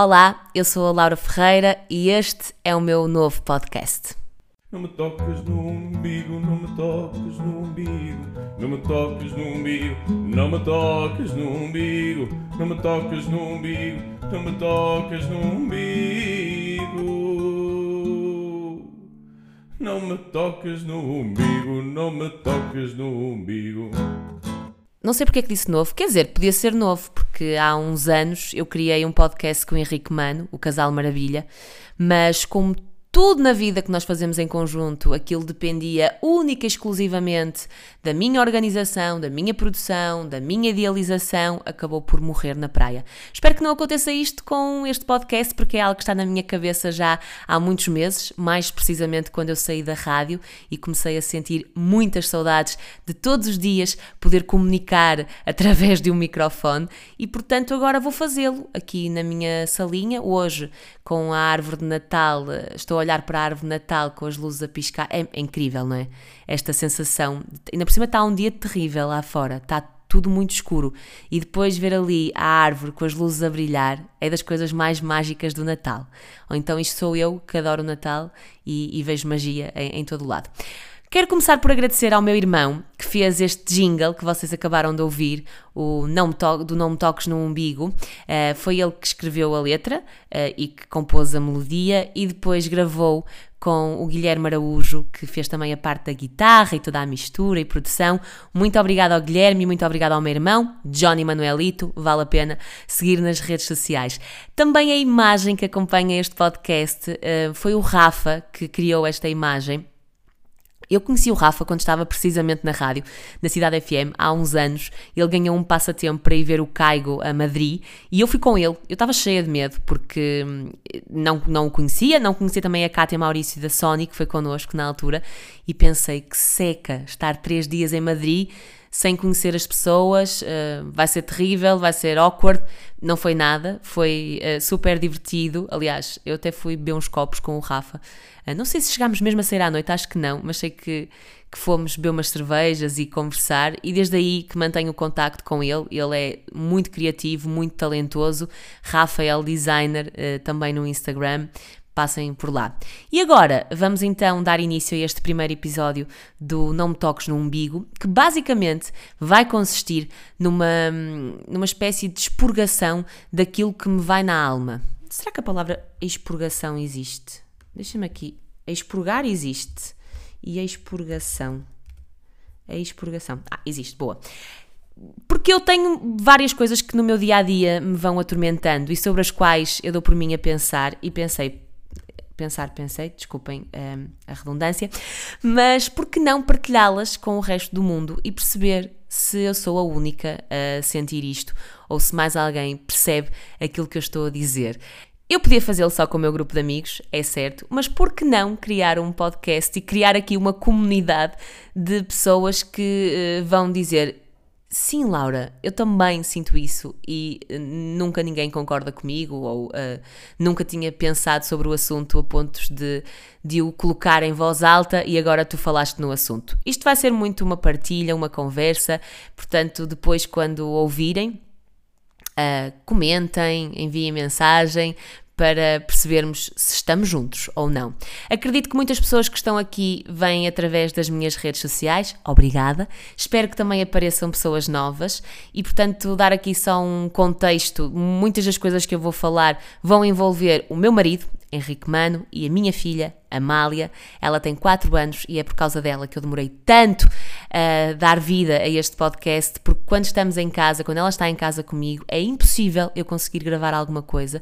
Olá, eu sou a Laura Ferreira e este é o meu novo podcast. Não me toques no umbigo, não me toques no umbigo, não me toques no umbigo, não me toques no umbigo, não me toques no umbigo, não me toques no umbigo. Não me toques no umbigo, não me toques no umbigo. Não sei porque é que disse novo, quer dizer, podia ser novo, porque há uns anos eu criei um podcast com o Henrique Mano, o Casal Maravilha, mas como tudo na vida que nós fazemos em conjunto, aquilo dependia única e exclusivamente da minha organização, da minha produção, da minha idealização, acabou por morrer na praia. Espero que não aconteça isto com este podcast, porque é algo que está na minha cabeça já há muitos meses, mais precisamente quando eu saí da rádio e comecei a sentir muitas saudades de todos os dias poder comunicar através de um microfone e, portanto, agora vou fazê-lo aqui na minha salinha. Hoje, com a árvore de Natal, estou olhar para a árvore de Natal com as luzes a piscar, é, é incrível, não é? Esta sensação. Ainda por cima está um dia terrível lá fora, está tudo muito escuro. E depois ver ali a árvore com as luzes a brilhar é das coisas mais mágicas do Natal. Ou então isto sou eu que adoro o Natal e, e vejo magia em, em todo o lado. Quero começar por agradecer ao meu irmão que fez este jingle que vocês acabaram de ouvir, o não do Não Me Toques no Umbigo. Uh, foi ele que escreveu a letra uh, e que compôs a melodia e depois gravou com o Guilherme Araújo, que fez também a parte da guitarra e toda a mistura e produção. Muito obrigado ao Guilherme e muito obrigado ao meu irmão, Johnny Manuelito. Vale a pena seguir nas redes sociais. Também a imagem que acompanha este podcast uh, foi o Rafa que criou esta imagem. Eu conheci o Rafa quando estava precisamente na rádio, na Cidade FM, há uns anos. Ele ganhou um passatempo para ir ver o Caigo a Madrid e eu fui com ele. Eu estava cheia de medo porque hum, não, não o conhecia, não conhecia também a Cátia Maurício da Sony, que foi connosco na altura, e pensei que seca estar três dias em Madrid sem conhecer as pessoas, uh, vai ser terrível, vai ser awkward. Não foi nada, foi uh, super divertido. Aliás, eu até fui beber uns copos com o Rafa. Uh, não sei se chegámos mesmo a sair à noite, acho que não, mas sei que, que fomos beber umas cervejas e conversar. E desde aí que mantenho o contacto com ele. Ele é muito criativo, muito talentoso. Rafael Designer, também no Instagram passem por lá. E agora vamos então dar início a este primeiro episódio do Não Me Toques no Umbigo, que basicamente vai consistir numa, numa espécie de expurgação daquilo que me vai na alma. Será que a palavra expurgação existe? Deixa-me aqui. Expurgar existe. E a expurgação? A expurgação. Ah, existe, boa porque eu tenho várias coisas que no meu dia a dia me vão atormentando e sobre as quais eu dou por mim a pensar e pensei, pensar, pensei, desculpem um, a redundância, mas por que não partilhá-las com o resto do mundo e perceber se eu sou a única a sentir isto ou se mais alguém percebe aquilo que eu estou a dizer. Eu podia fazê-lo só com o meu grupo de amigos, é certo, mas por que não criar um podcast e criar aqui uma comunidade de pessoas que uh, vão dizer Sim, Laura, eu também sinto isso e uh, nunca ninguém concorda comigo ou uh, nunca tinha pensado sobre o assunto a pontos de, de o colocar em voz alta e agora tu falaste no assunto. Isto vai ser muito uma partilha, uma conversa, portanto, depois, quando ouvirem, uh, comentem, enviem mensagem, para percebermos se estamos juntos ou não. Acredito que muitas pessoas que estão aqui vêm através das minhas redes sociais, obrigada. Espero que também apareçam pessoas novas e, portanto, dar aqui só um contexto. Muitas das coisas que eu vou falar vão envolver o meu marido, Henrique Mano, e a minha filha, Amália. Ela tem 4 anos e é por causa dela que eu demorei tanto a dar vida a este podcast, porque quando estamos em casa, quando ela está em casa comigo, é impossível eu conseguir gravar alguma coisa.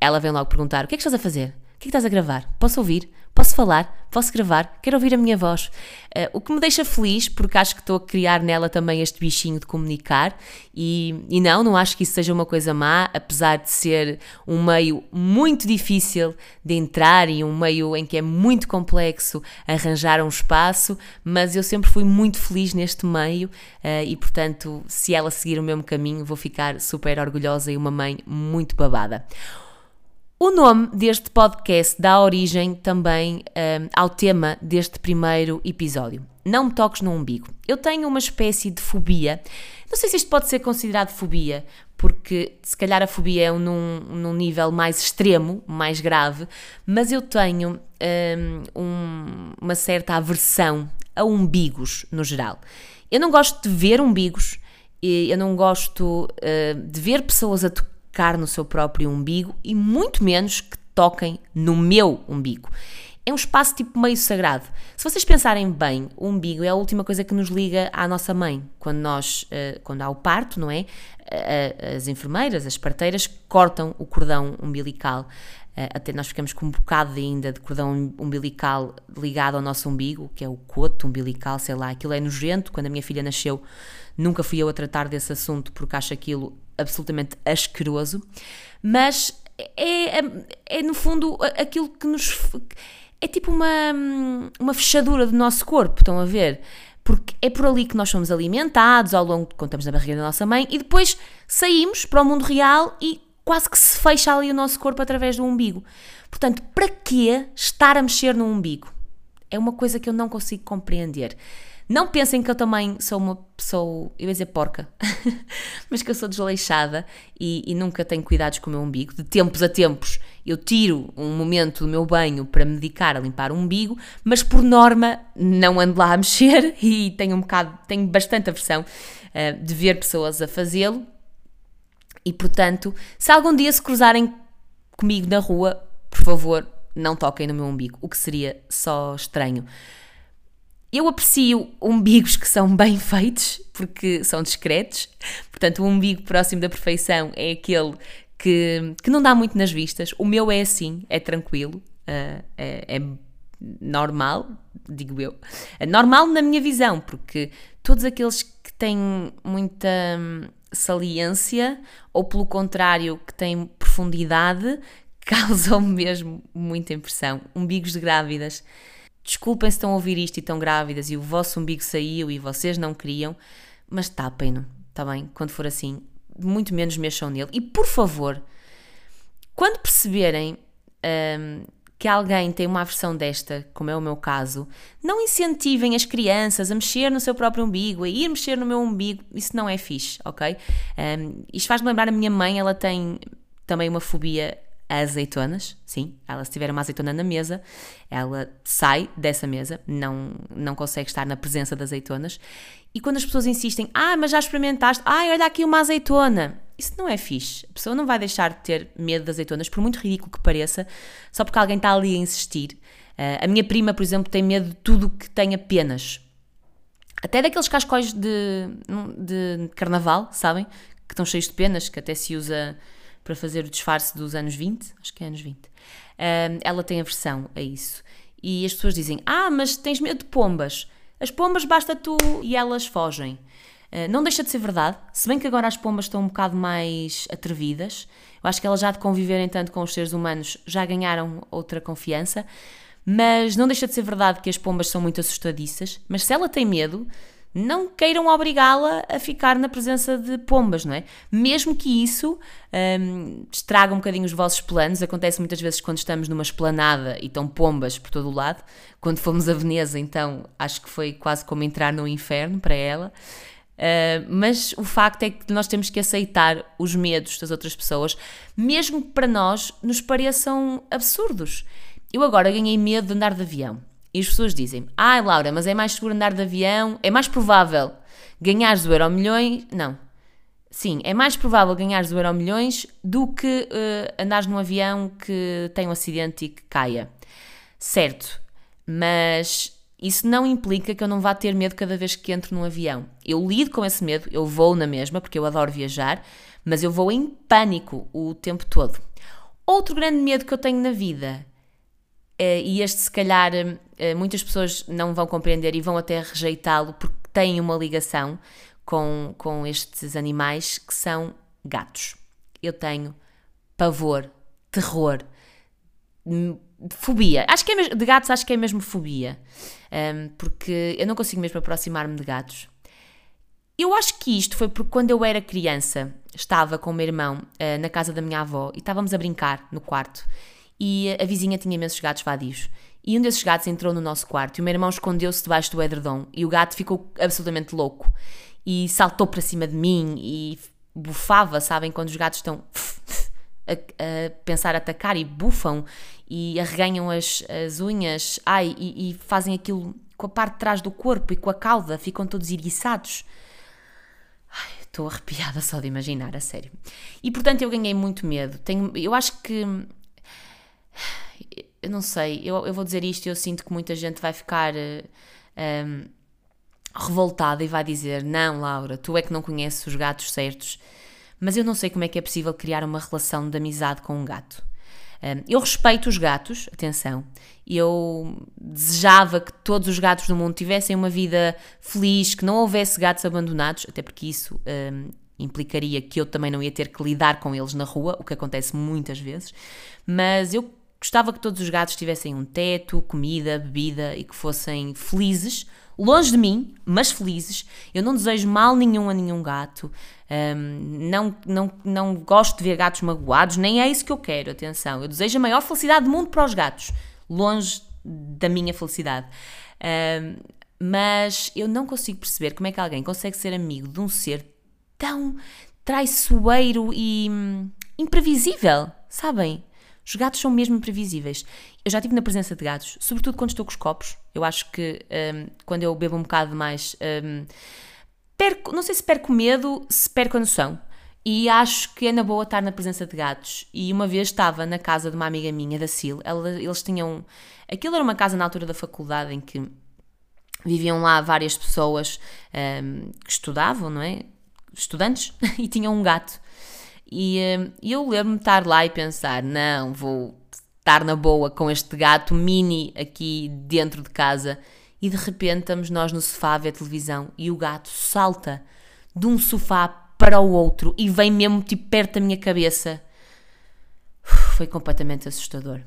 Ela vem logo perguntar: o que é que estás a fazer? O que é que estás a gravar? Posso ouvir? Falar? Posso gravar? Quero ouvir a minha voz. Uh, o que me deixa feliz, porque acho que estou a criar nela também este bichinho de comunicar. E, e não, não acho que isso seja uma coisa má, apesar de ser um meio muito difícil de entrar e um meio em que é muito complexo arranjar um espaço. Mas eu sempre fui muito feliz neste meio uh, e, portanto, se ela seguir o mesmo caminho, vou ficar super orgulhosa e uma mãe muito babada. O nome deste podcast dá origem também um, ao tema deste primeiro episódio. Não me toques no umbigo. Eu tenho uma espécie de fobia. Não sei se isto pode ser considerado fobia, porque se calhar a fobia é num, num nível mais extremo, mais grave, mas eu tenho um, um, uma certa aversão a umbigos no geral. Eu não gosto de ver umbigos, eu não gosto uh, de ver pessoas a tocar no seu próprio umbigo e muito menos que toquem no meu umbigo. É um espaço tipo meio sagrado. Se vocês pensarem bem, o umbigo é a última coisa que nos liga à nossa mãe. Quando nós, uh, quando há o parto, não é? As enfermeiras, as parteiras cortam o cordão umbilical. Uh, até nós ficamos com um bocado ainda de cordão umbilical ligado ao nosso umbigo, que é o coto umbilical, sei lá, aquilo é nojento. Quando a minha filha nasceu, nunca fui eu a tratar desse assunto porque acho aquilo absolutamente asqueroso. Mas é, é, é no fundo aquilo que nos é tipo uma, uma fechadura do nosso corpo, estão a ver? Porque é por ali que nós somos alimentados ao longo de estamos na barriga da nossa mãe e depois saímos para o mundo real e quase que se fecha ali o nosso corpo através do umbigo. Portanto, para que estar a mexer no umbigo? É uma coisa que eu não consigo compreender. Não pensem que eu também sou uma pessoa, eu ia dizer porca, mas que eu sou desleixada e, e, nunca tenho cuidados com o meu umbigo. De tempos a tempos eu tiro um momento do meu banho para me dedicar a limpar o umbigo, mas por norma não ando lá a mexer e tenho um bocado, tenho bastante aversão uh, de ver pessoas a fazê-lo. E portanto, se algum dia se cruzarem comigo na rua, por favor, não toquem no meu umbigo, o que seria só estranho. Eu aprecio umbigos que são bem feitos, porque são discretos. Portanto, o umbigo próximo da perfeição é aquele que, que não dá muito nas vistas. O meu é assim, é tranquilo, uh, é, é, normal, digo eu. É normal na minha visão, porque todos aqueles que têm muita saliência, ou pelo contrário, que têm profundidade, causam mesmo muita impressão. Umbigos de grávidas Desculpem se estão a ouvir isto e estão grávidas e o vosso umbigo saiu e vocês não queriam, mas tapem-no, está bem? Quando for assim, muito menos mexam nele. E por favor, quando perceberem um, que alguém tem uma aversão desta, como é o meu caso, não incentivem as crianças a mexer no seu próprio umbigo, a ir mexer no meu umbigo. Isso não é fixe, ok? Um, isto faz-me lembrar a minha mãe, ela tem também uma fobia azeitonas, sim, ela se tiver uma azeitona na mesa, ela sai dessa mesa, não, não consegue estar na presença das azeitonas. E quando as pessoas insistem, ah, mas já experimentaste, ah, olha aqui uma azeitona. Isso não é fixe. A pessoa não vai deixar de ter medo das azeitonas, por muito ridículo que pareça, só porque alguém está ali a insistir. Uh, a minha prima, por exemplo, tem medo de tudo que tenha penas. Até daqueles cascóis de, de carnaval, sabem? Que estão cheios de penas, que até se usa para fazer o disfarce dos anos 20, acho que é anos 20, um, ela tem aversão a isso. E as pessoas dizem: Ah, mas tens medo de pombas. As pombas basta tu e elas fogem. Uh, não deixa de ser verdade, se bem que agora as pombas estão um bocado mais atrevidas. Eu acho que elas já de conviverem tanto com os seres humanos já ganharam outra confiança. Mas não deixa de ser verdade que as pombas são muito assustadiças. Mas se ela tem medo, não queiram obrigá-la a ficar na presença de pombas, não é? Mesmo que isso um, estraga um bocadinho os vossos planos, acontece muitas vezes quando estamos numa esplanada e estão pombas por todo o lado. Quando fomos a Veneza, então, acho que foi quase como entrar no inferno para ela. Uh, mas o facto é que nós temos que aceitar os medos das outras pessoas, mesmo que para nós nos pareçam absurdos. Eu agora ganhei medo de andar de avião. E as pessoas dizem: Ai, ah, Laura, mas é mais seguro andar de avião, é mais provável ganhares o Euro Milhões. Não. Sim, é mais provável ganhares o Euro Milhões do que uh, andares num avião que tem um acidente e que caia. Certo, mas isso não implica que eu não vá ter medo cada vez que entro num avião. Eu lido com esse medo, eu vou na mesma, porque eu adoro viajar, mas eu vou em pânico o tempo todo. Outro grande medo que eu tenho na vida e este, se calhar, uh, muitas pessoas não vão compreender e vão até rejeitá-lo porque têm uma ligação com, com estes animais que são gatos. Eu tenho pavor, terror, fobia. Acho que é mesmo, de gatos, acho que é mesmo fobia. Um, ehm, porque eu não consigo mesmo aproximar-me de gatos. Eu acho que isto foi porque quando eu era criança, estava com o meu irmão uh, na casa da minha avó e estávamos a brincar no quarto e a vizinha tinha imensos gatos vadios. E um desses gatos entrou no nosso quarto e o meu irmão escondeu-se debaixo do edredom e o gato ficou absolutamente louco e saltou para cima de mim e bufava, sabem? Quando os gatos estão a, a pensar atacar e bufam e arreganham as, as unhas, ai, e, e fazem aquilo com a parte de trás do corpo e com a cauda, ficam todos iriçados. Estou arrepiada só de imaginar, a sério. E portanto eu ganhei muito medo. Tenho, eu acho que. Eu não sei, eu, eu vou dizer isto e eu sinto que muita gente vai ficar. Um, ehm, revoltada e vai dizer: Não, Laura, tu é que não conheces os gatos certos. Mas eu não sei como é que é possível criar uma relação de amizade com um gato. Eu respeito os gatos, atenção, eu desejava que todos os gatos do mundo tivessem uma vida feliz, que não houvesse gatos abandonados, até porque isso um, implicaria que eu também não ia ter que lidar com eles na rua, o que acontece muitas vezes, mas eu gostava que todos os gatos tivessem um teto, comida, bebida e que fossem felizes, longe de mim, mas felizes. Eu não desejo mal nenhum a nenhum gato. Um, não, não, não gosto de ver gatos magoados, nem é isso que eu quero, atenção. Eu desejo a maior felicidade do mundo para os gatos, longe da minha felicidade. Um, mas eu não consigo perceber como é que alguém consegue ser amigo de um ser tão traiçoeiro e hum, imprevisível, sabem? Os gatos são mesmo imprevisíveis. Eu já estive na presença de gatos, sobretudo quando estou com os copos. Eu acho que um, quando eu bebo um bocado mais. Um, perco, não sei se perco medo, se perco a noção. E acho que é na boa estar na presença de gatos. E uma vez estava na casa de uma amiga minha, da Sil, ela, eles tinham. Aquilo era uma casa na altura da faculdade em que viviam lá várias pessoas um, que estudavam, não é? Estudantes, e tinham um gato. E uh, eu lembro-me de estar lá e pensar: não, vou estar na boa com este gato mini aqui dentro de casa. E de repente estamos nós no sofá a ver televisão e o gato salta de um sofá para o outro e vem mesmo tipo perto da minha cabeça. Foi completamente assustador.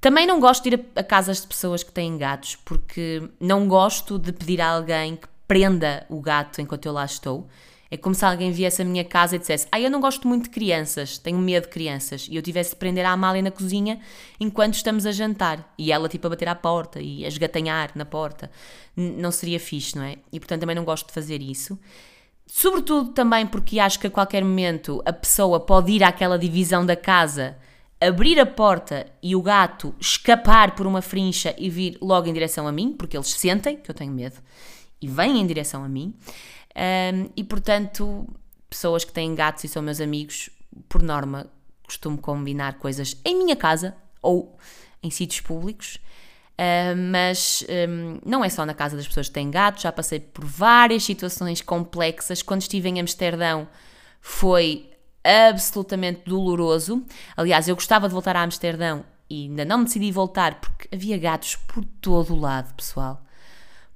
Também não gosto de ir a, a casas de pessoas que têm gatos, porque não gosto de pedir a alguém que prenda o gato enquanto eu lá estou. É como se alguém viesse à minha casa e dissesse: Ah, eu não gosto muito de crianças, tenho medo de crianças. E eu tivesse de prender a Amália na cozinha enquanto estamos a jantar. E ela, tipo, a bater à porta e a esgatanhar na porta. Não seria fixe, não é? E portanto também não gosto de fazer isso. Sobretudo também porque acho que a qualquer momento a pessoa pode ir àquela divisão da casa, abrir a porta e o gato escapar por uma frincha e vir logo em direção a mim, porque eles sentem que eu tenho medo e vêm em direção a mim. Um, e portanto, pessoas que têm gatos e são meus amigos, por norma, costumo combinar coisas em minha casa ou em sítios públicos. Uh, mas um, não é só na casa das pessoas que têm gatos, já passei por várias situações complexas. Quando estive em Amsterdão foi absolutamente doloroso. Aliás, eu gostava de voltar a Amsterdão e ainda não me decidi voltar porque havia gatos por todo o lado, pessoal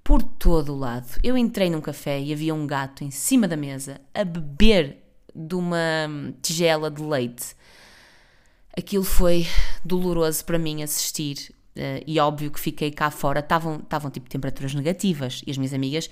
por todo o lado. Eu entrei num café e havia um gato em cima da mesa a beber de uma tigela de leite. Aquilo foi doloroso para mim assistir. Uh, e óbvio que fiquei cá fora, estavam tipo temperaturas negativas e as minhas amigas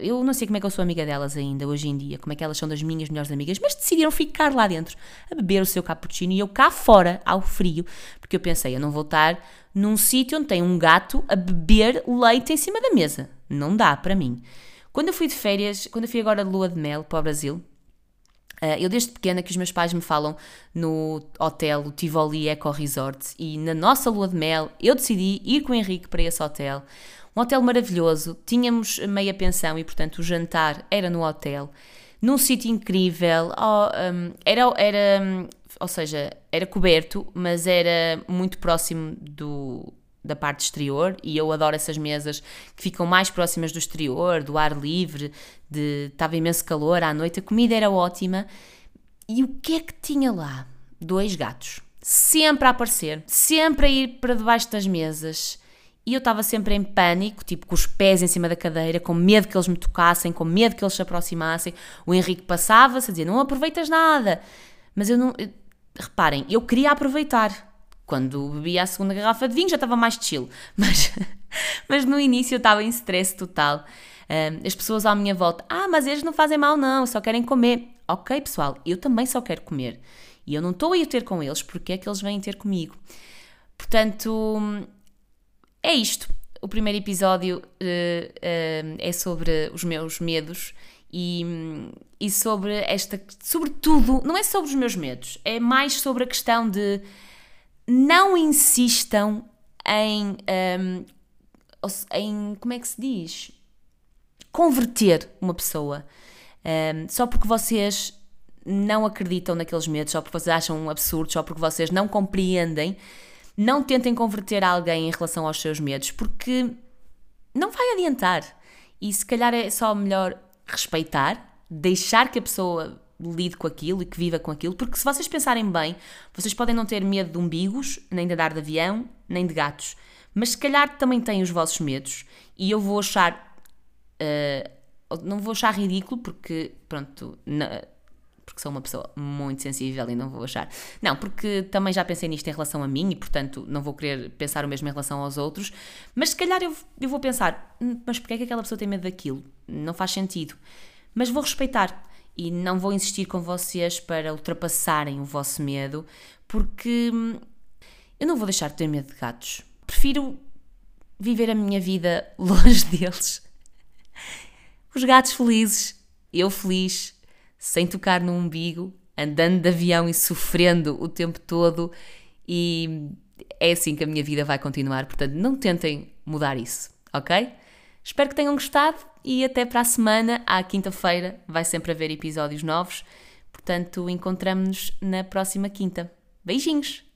eu não sei como é que eu sou amiga delas ainda hoje em dia, como é que elas são das minhas melhores amigas, mas decidiram ficar lá dentro a beber o seu cappuccino e eu cá fora, ao frio, porque eu pensei, eu não vou estar num sítio onde tem um gato a beber leite em cima da mesa. Não dá para mim. Quando eu fui de férias, quando eu fui agora de lua de mel para o Brasil, eh, eu desde pequena que os meus pais me falam no hotel, o Tivoli Eco Resort, e na nossa lua de mel eu decidi ir com o Henrique para esse hotel um hotel maravilhoso, tínhamos meia pensão e, portanto, o jantar era no hotel, num sítio incrível, oh, um, era, era, ou seja, era coberto, mas era muito próximo do, da parte exterior e eu adoro essas mesas que ficam mais próximas do exterior, do ar livre, de estava imenso calor à noite, a comida era ótima. E o que é que tinha lá? Dois gatos. Sempre a aparecer, sempre a ir para debaixo das mesas. E eu estava sempre em pânico, tipo com os pés em cima da cadeira, com medo que eles me tocassem, com medo que eles se aproximassem. O Henrique passava-se a dizer: Não aproveitas nada. Mas eu não. Eu, reparem, eu queria aproveitar. Quando bebia a segunda garrafa de vinho já estava mais chill. Mas, mas no início eu estava em stress total. As pessoas à minha volta: Ah, mas eles não fazem mal, não, só querem comer. Ok, pessoal, eu também só quero comer. E eu não estou a ir ter com eles, porque é que eles vêm ter comigo? Portanto é isto. O primeiro episódio uh, uh, é sobre os meus medos E, e sobre esta. Sobretudo, não é sobre os meus medos, é mais sobre a questão de não insistam em. Um, em como é que se diz? Converter uma pessoa. Um, só porque vocês não acreditam naqueles medos, só porque vocês acham um absurdo, só porque vocês não compreendem, não tentem converter alguém em relação aos seus medos, porque não vai adiantar. E se calhar é só melhor respeitar, deixar que a pessoa lide com aquilo e que viva com aquilo, porque se vocês pensarem bem, vocês podem não ter medo de umbigos, nem de andar de avião, nem de gatos, mas se calhar também têm os vossos medos e eu vou achar. Uh, não vou achar ridículo porque, pronto, porque sou uma pessoa muito sensível e não vou achar. Não, porque também já pensei nisto em relação a mim e, portanto, não vou querer pensar o mesmo em relação aos outros. Mas se calhar eu, eu vou pensar, hum, mas porquê é que aquela pessoa tem medo daquilo? Não faz sentido. Mas vou respeitar e não vou insistir com vocês para ultrapassarem o vosso medo, porque hum, eu não vou deixar de ter medo de gatos. Prefiro viver a minha vida longe deles. Os gatos felizes, eu feliz, sem tocar no umbigo, andando de avião e sofrendo o tempo todo, e é assim que a minha vida vai continuar. Portanto, não tentem mudar isso, ok? Espero que tenham gostado e até para a semana, à quinta-feira, vai sempre haver episódios novos. Portanto, encontramos-nos na próxima quinta. Beijinhos!